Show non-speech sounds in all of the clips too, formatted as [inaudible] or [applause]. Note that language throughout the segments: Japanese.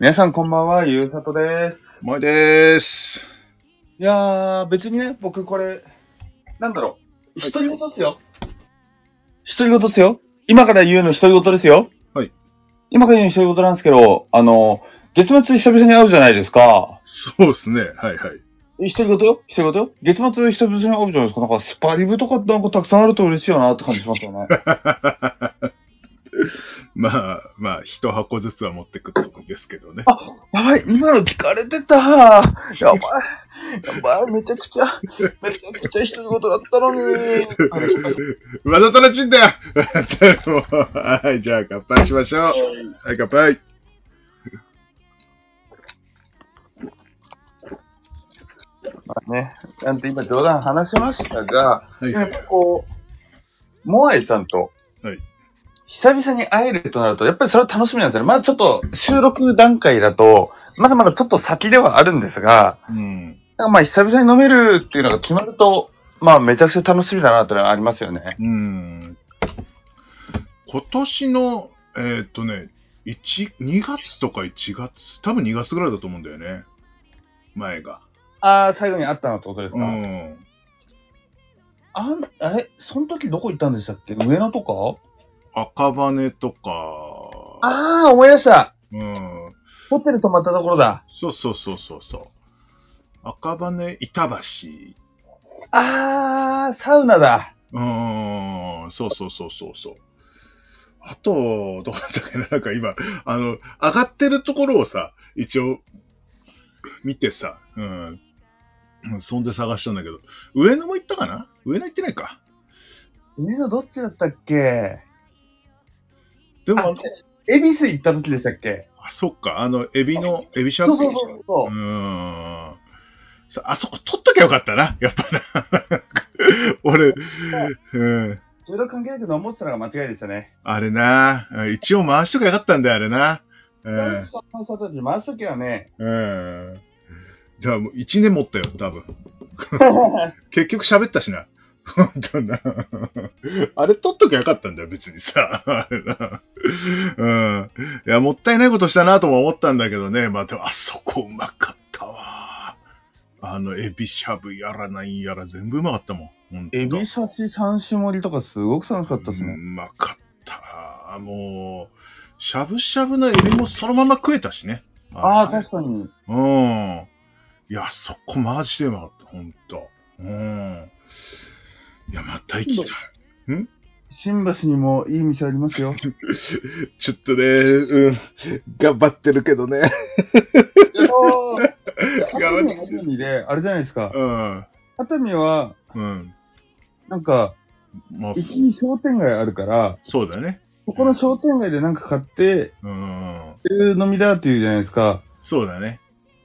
皆さんこんばんは、ゆうさとです。まいです。いやー、別にね、僕これ、なんだろう、独り言っすよ。独り言っすよ。今から言うの独り言ですよ。はい。今から言うの独り言なんですけど、あの、月末久々に会うじゃないですか。そうですね。はいはい。独り言よ？独り言よ？月末久々に会うじゃないですか。なんかスパリブとかなんかたくさんあると嬉しいよなって感じしますよね。[laughs] [laughs] まあ、まあ、一箱ずつは持ってくってことですけどね。やばい、今の聞かれてた。やばい。やばい、めちゃくちゃ、めちゃくちゃ独り言だったのに。[laughs] わざとらしいんだよ [laughs] はい、じゃあ乾杯しましょう。はい、乾杯。まあね、なんて今冗談話しましたが、はいこう、モアイさんと、はい久々に会えるとなると、やっぱりそれは楽しみなんですよね。まだちょっと収録段階だと、まだまだちょっと先ではあるんですが、うん。かまあ久々に飲めるっていうのが決まると、まあめちゃくちゃ楽しみだなってのはありますよね。うん。今年の、えーっとね、1、2月とか1月、多分2月ぐらいだと思うんだよね。前が。ああ、最後に会ったのってことですうか、ん。あん、あれ？その時どこ行ったんでしたっけ？上野とか？赤羽とか、ああ、思い出したうん。ホテル泊まったところだ。そうそうそうそうそう。赤羽、板橋。ああ、サウナだ。うーん、そうそうそうそうそう。あと、どこだったっけな、なんか今、あの、上がってるところをさ、一応、見てさ、うん。うんそんで探したんだけど、上野も行ったかな？上野行ってないか。上野どっちだったっけ？あでも、恵比寿行った時でしたっけ？あそっか、あの、エビの、エビシャークそうそうそうそうう。ーん。さあそこ撮っときゃよかったな、やっぱな。[laughs] 俺、うん。収録関係なく飲もうってたのが間違いでしたね。あれな、一応回しときゃよかったんだよ、あれな。うん。その人たち回しときはね。うん。じゃあもう1年持ったよ、多分。[laughs] 結局喋ったしな。本当な。あれ撮っときゃよかったんだよ、別にさ。あれな。うん。いや、もったいないことしたなとも思ったんだけどね。まあ、でもあそこうまかったわ。あの、エビしゃぶやらないやら全部うまかったもん。エビ刺し三種盛りとかすごく楽しかったですうね。まかった。もう、しゃぶしゃぶのエビもそのまま食えたしね。ああ、確かに。うん。いや、そこマジでうまかった、ほんと。うん。いや、また行きたい。新橋にもいい店ありますよ。[laughs] ちょっとね、うん、頑張ってるけどね。熱海は熱海で、あれじゃないですか。うん。熱海は、うん。なんか、まあ、一に商店街あるから、そうだね。そこの商店街でなんか買って、うん。っていう飲みだっていうじゃないですか。そうだね。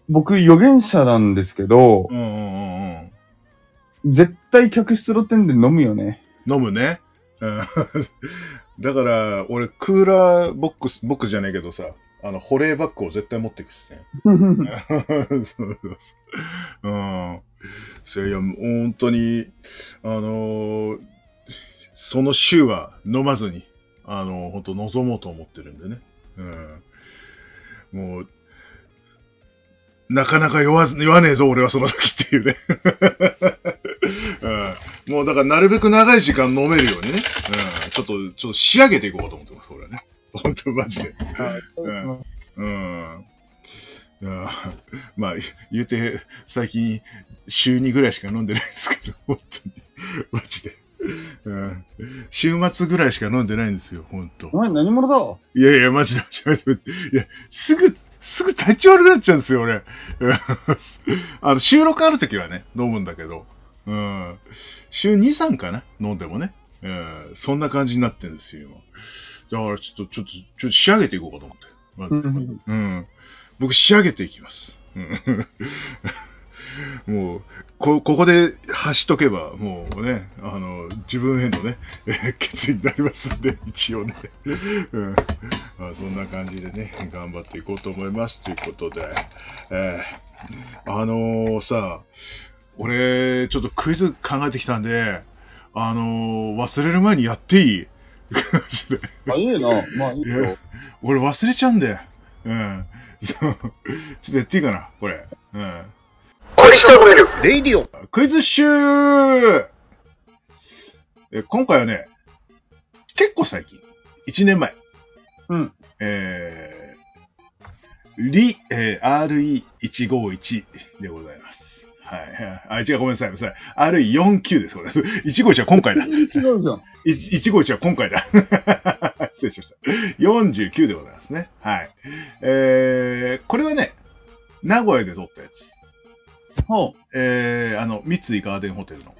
僕、予言者なんですけどう、んうんうんうん。絶対客室露店で飲むよね。飲むね。うん。[laughs] だから、俺、クーラーボックス、僕じゃないけどさ、あの、保冷バッグを絶対持っていくしね。[laughs] そうそうそう。うん。それいや、本当に、あのーその週は飲まずに、あのー本当望もうと思ってるんでね。うん。もう、なかなか酔わ、酔わねえぞ、俺はその時っていうね。[laughs] うん。もうだからなるべく長い時間飲めるようにね。うん。ちょっと、ちょっと仕上げていこうかと思ってます、俺はね。[laughs] 本当マジで。うんうん。まあ、言うて、最近、週2ぐらいしか飲んでないんですけど、[laughs] 本当に。マジで。うん。週末ぐらいしか飲んでないんですよ、本当お前何者だ？いやいや、マジで、マジで。いや、すぐ、すぐ体調悪くなっちゃうんですよ、俺。うんあの、収録あるときはね、飲むんだけど、うん。週2、3かな？飲んでもね。うん。そんな感じになってるんですよ、今。だから、ちょっと、ちょっと、ちょっと仕上げていこうかと思って。まずうんうん。僕、仕上げていきます。うん [laughs] もう、こ、ここで走っとけば、もうね、あの、自分へのね、え [laughs] ー決意になりますんで、一応ね。うん。まあ、そんな感じでね、頑張っていこうと思います。ということで、えーあのーさ、俺、ちょっとクイズ考えてきたんで、あのー忘れる前にやっていい？あ、いいな。[laughs] まあいいよ。俺忘れちゃうんだよ。うん。そうちょっとやっていいかな、これ。うん。レイディオクイズ集え今回はね、結構最近、1年前、うん。えー、リ、えー、RE151 でございます。はい。あ、違う、ごめんなさい。ごめんなさい。RE49 です。これ。151は今回だ。違うじゃん。151は今回だ。[laughs] 失礼しました。49でございますね。はい。えー、これはね、名古屋で撮ったやつ。ほえー、あの、三井ガーデンホテルの。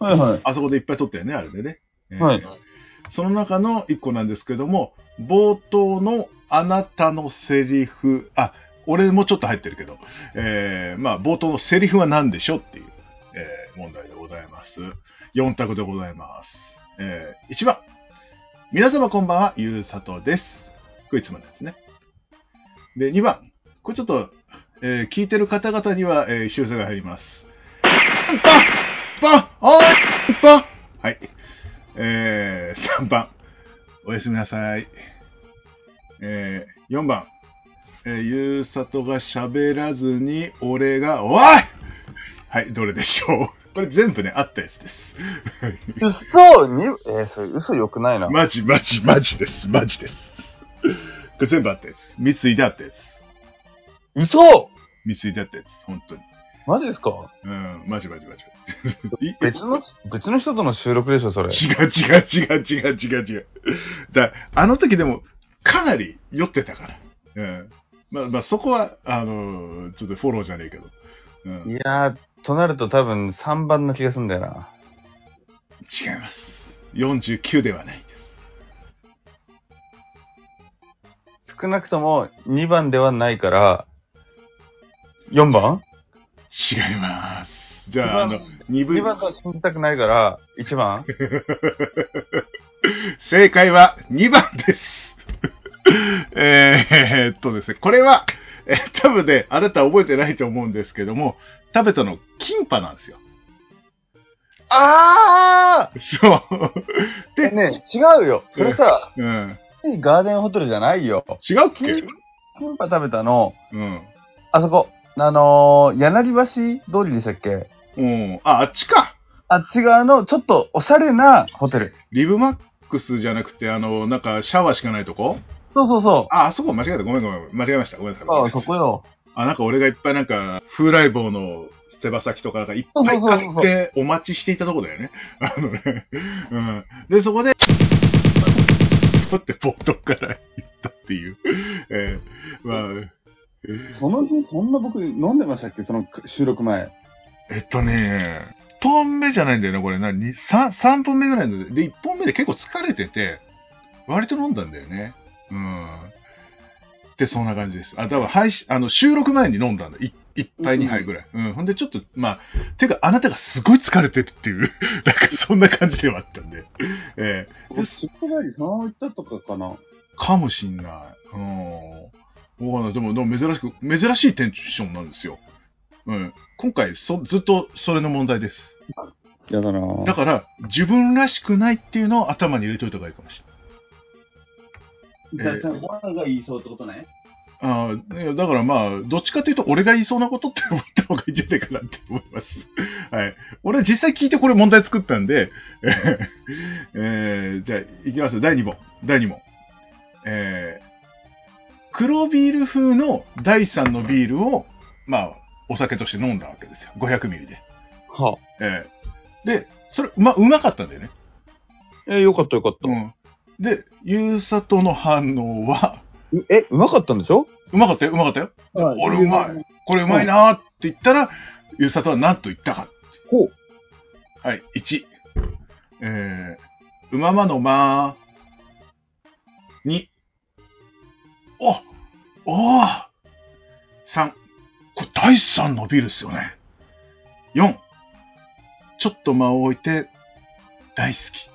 う。はいはい。あそこでいっぱい撮ったよね、あれでね。えーはいその中の一個なんですけども、冒頭のあなたのセリフ、あ、俺もちょっと入ってるけど、えー、まあ、冒頭のセリフは何でしょうっていう、えー問題でございます。4択でございます。えー、1番。皆様こんばんは、ゆうさとです。これいつものやつね。で、2番。これちょっと、えー聞いてる方々には、えー修正が入ります。パパおパはい。えー、3番。おやすみなさい。えー、4番。えー、ゆうさとが喋らずに、俺が、おいはい、どれでしょう?これ全部ね、あったやつです。嘘に、えー、それ嘘良くないな。マジマジマジです。マジです。これ全部あったやつ。三井であったやつ。嘘三井であったやつ。本当に。マジですか?うん、マジマジマジ。い [laughs] 別の、別の人との収録でしょ、それ。違う違う違う違う違う違う。だあの時でも、かなり酔ってたから。うん。まあ、まあ、そこは、あのーちょっとフォローじゃねえけど。うん。いやー、となると多分3番の気がするんだよな。違います。49ではない。少なくとも2番ではないから、4番？違います。じゃあ、あの、2 ?2 分、番とは信じたくないから、1番？[laughs] 正解は2番です。[laughs] えーっとですね、これは、えー多分ね、あなた覚えてないと思うんですけども、食べたの、キンパなんですよ。あそう。[laughs] で、ーね違うよ。それさ、うん。ガーデンホテルじゃないよ。違うっけ？キンキンパ食べたの、うん。あそこ、あのー、柳橋通りでしたっけ？うん。あ、あっちか。あっち側のちょっとおしゃれなホテル。リブマックスじゃなくて、あの、なんか、シャワーしかないとこ？そうそうそう。あ、あそこ間違えた。ごめんごめん。間違えました。ごめんなさい。ああ、そこよ。あ、なんか俺がいっぱいなんか、風来坊の手羽先とかなんかいっぱい買ってお待ちしていたとこだよね。[laughs] あのね。うん。で、そこで、取って冒頭から言ったっていう。[laughs] えー、まあ、その日、そんな僕飲んでましたっけ？その収録前。えっとね、1本目じゃないんだよね、これ。な、に三三本目ぐらいので、で、1本目で結構疲れてて、割と飲んだんだよね。うん。で、そんな感じです。あ、だから配信、あの、収録前に飲んだんだ。い一杯二杯ぐらい。うん。ほんで、ちょっと、まあ、てか、あなたがすごい疲れてるっていう、[laughs] なんか、そんな感じではあったんで。え僕、出張帰りそのまま行ったとかかな。ーかもしんない。うん。わかん。でも、でも珍しく、珍しいテンションなんですよ。うん。今回、そ、ずっとそれの問題です。だから、自分らしくないっていうのを頭に入れといた方がいいかもしれない。じゃあ、じゃあ、ワンが言いそうってことね。ああ、だからまあ、どっちかというと、俺が言いそうなことって思った方がいいんじゃないかなって思います。[laughs] はい。俺は実際聞いてこれ問題作ったんで、[laughs] えーえーじゃあ、いきますよ。第2問。第2問。えー黒ビール風の第3のビールを、まあ、お酒として飲んだわけですよ。500ミリで。はえーで、それ、まあ、うまかったんだよね。えー、よかったよかった。うん。で、ゆうさとの反応は、うえ、うまかったんでしょ？うまかったよ、うまかったよ。俺うまい。これうまいなーって言ったら、ゆうさとは何と言ったか。ほう。はい、1。えー、うままのまー。2。おおー !3。これ第3のビールですよね。4。ちょっと間を置いて、大好き。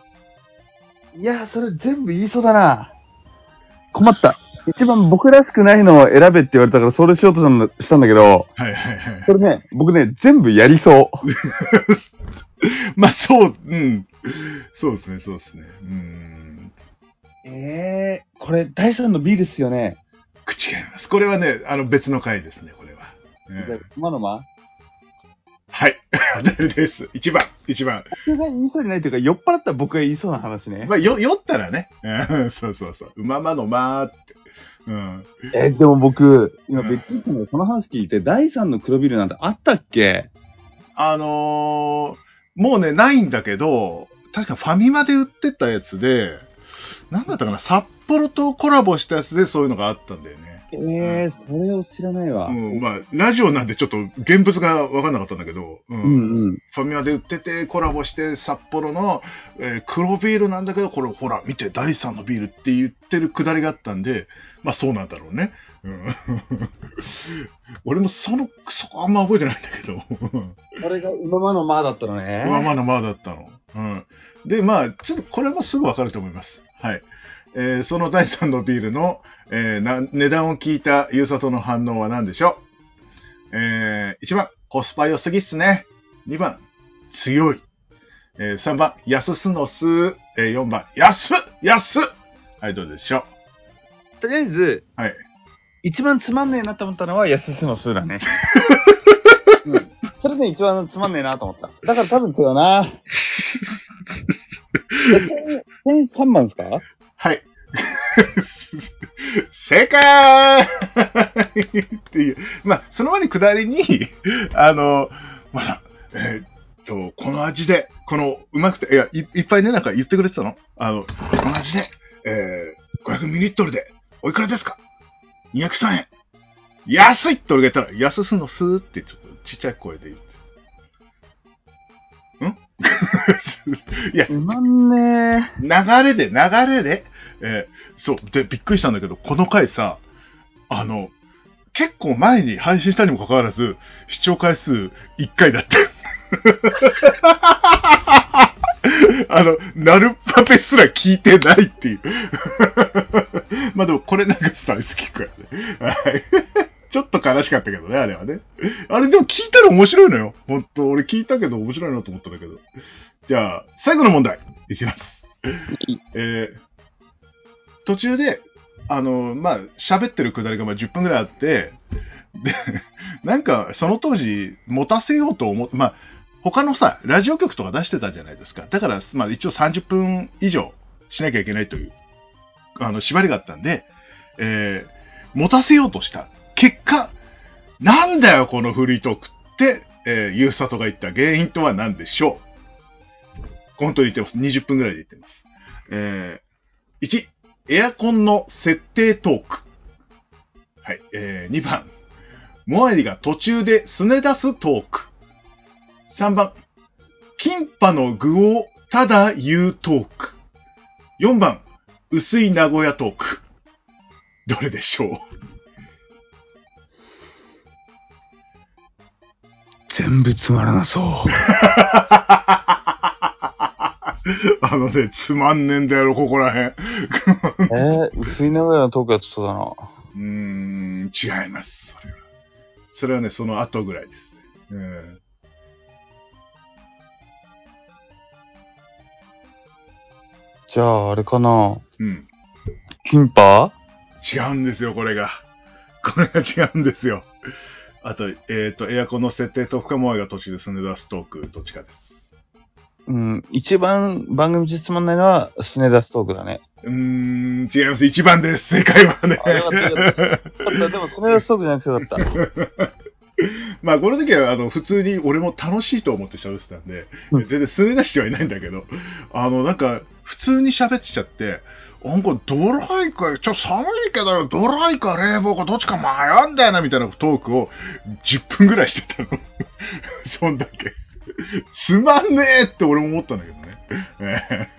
いや、それ全部言いそうだな。困った。一番僕らしくないのを選べって言われたから、それしようとしたんだしたんだけど、はいはいはい。それね、僕ね、全部やりそう。[laughs] まあ、そう、うん。そうですね、そうですね。うん。ええー、これ、第3のビールっすよね。違います。これはね、あの別の回ですね、これは。うんじゃあ、今のまはい。当たりです。一番、一番。僕が言いそうにないというか、酔っ払ったら僕が言いそうな話ね。まあ、よ、酔ったらね。うんそうそうそう。うままのまーって。うん。え、でも僕、今、うんベッキーさんがこの話聞いて、第3の黒ビールなんてあったっけ？あのーもうね、ないんだけど、確かファミマで売ってたやつで、なんだったかな、札幌とコラボしたやつでそういうのがあったんだよね。えー、それを知らないわ。うん、まあ、ラジオなんでちょっと現物が分かんなかったんだけど、うんうんうん。ファミマで売ってて、コラボして、札幌の、えー黒ビールなんだけど、これほら、見て、第3のビールって言ってるくだりがあったんで、まあそうなんだろうね。うん、[laughs] 俺もその、そこあんま覚えてないんだけど、これが馬まのまだったのね。まあまだまだだったの。うん。で、まあ、ちょっとこれもすぐわかると思います。はい。えーその第3のビールの、えーな値段を聞いたゆうさとの反応は何でしょう？えー、1番、コスパ良すぎっすね。2番、強い。えー3番、安すのす。えー4番、安っ安っはい、どうでしょとりあえず、うはい。一番つまんねえなと思ったのは、安すのすだね。[laughs] うん。それで一番つまんねえなと思った。だから多分違うな。[laughs] 1003番ですか？はい。[laughs] 正解 [laughs] っていう。まあ、その前に下りに、[laughs] あの、まだ、えーっと、この味で、この、うまくて、いや、いいっぱいね、なんか言ってくれてたの？あの、この味で、えー、500ミリリットルで、おいくらですか ?203 円。安いって俺が言ったら、安すのすーってちょっとちっちゃい声で言って。ん？いや、つまんね流れで、流れで、えーそう、で、びっくりしたんだけど、この回さ、あの、結構前に配信したにもかかわらず、視聴回数1回だって。[laughs] あの、ナルパペすら聞いてないっていう。[laughs] まあでも、これ流したら好きからね。はい。ちょっと悲しかったけどね、あれはね。あれでも聞いたら面白いのよ。ほんと、俺聞いたけど面白いなと思ったんだけど。じゃあ、最後の問題、いきます。えー途中で、あの、まあ、喋ってるくだりがまあ10分ぐらいあって、で、[laughs] なんか、その当時、持たせようと思って、まあ、他のさ、ラジオ局とか出してたじゃないですか。だから、まあ、一応30分以上しなきゃいけないという、あの、縛りがあったんで、えー持たせようとした。結果、なんだよ、このフリートークって、えー、ゆうさとが言った原因とは何でしょう本当に言ってます。20分ぐらいで言ってます。えー、1、エアコンの設定トーク。はい。えー、2番、モアリが途中で拗ね出すトーク。3番、キンパの具をただ言うトーク。4番、薄い名古屋トーク。どれでしょう？全部つまらなそう。[laughs] あのね、つまんねえんだよ、ここらへん。えー、薄い名古屋のトークやってそうだな。うーん、違います。それは。それはね、その後ぐらいですね。うんじゃあ、あれかな？うん。キンパ？違うんですよ、これが。[laughs] これが違うんですよ。あと、えっ、と、エアコンの設定と深モアが途中でスネダストーク、どっちかです。うん、一番番組でつまんないのは、スネダストークだね。うーん、違います。1番です。正解はね。あよかったよかったよかったでも、スネダストークじゃなくてよかった。[laughs] まあ、この時は、あの、普通に俺も楽しいと思って喋ってたんで、うん全然すね出してはいないんだけど、あの、なんか、普通に喋ってちゃって、なんか、ドライか、ちょ、寒いけど、ドライか冷房かどっちか迷うんだよな、みたいなトークを10分ぐらいしてたの。[laughs] そんだけ。つまんねえって俺も思ったんだけどね。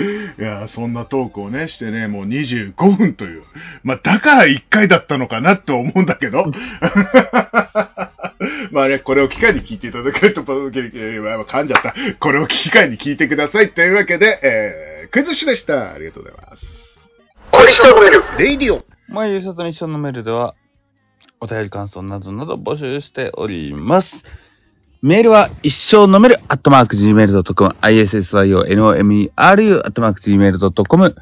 [laughs] いや、そんなトークをね、してね、もう25分という。まあ、だから1回だったのかなと思うんだけど。[laughs] まあね、これを機会に聞いていただけると、えー噛んじゃった。これを機会に聞いてください。というわけで、えー、クイズッシでした。ありがとうございます。小石とメル、レイディオ。ま、ゆうさとに一緒のメールでは、お便り感想などなど募集しております。メールは一生飲めるアットマーク Gmail.com、issyonomeru アットマーク Gmail.com、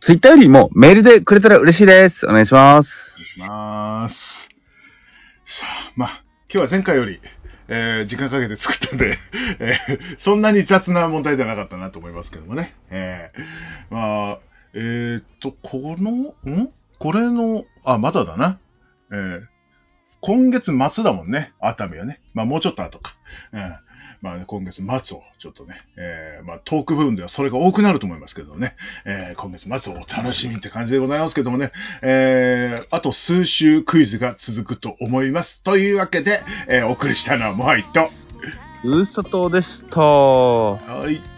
ツイッターよりもメールでくれたら嬉しいです。お願いします。お願いします。さあ、まあ、今日は前回より、えー時間かけて作ったんで、[laughs] えーそんなに雑な問題ではなかったなと思いますけどもね。えーまあ、えーっと、この、ん？これの、あ、まだだな。えー今月末だもんね、熱海はね。まあ、もうちょっと後か。うん。まあ、ね、今月末をちょっとね、えーまあ、トーク部分ではそれが多くなると思いますけどね、えー今月末をお楽しみって感じでございますけどもね、えーあと数週クイズが続くと思います。というわけで、えーお送りしたのはモハイと、うーさとでした。はい。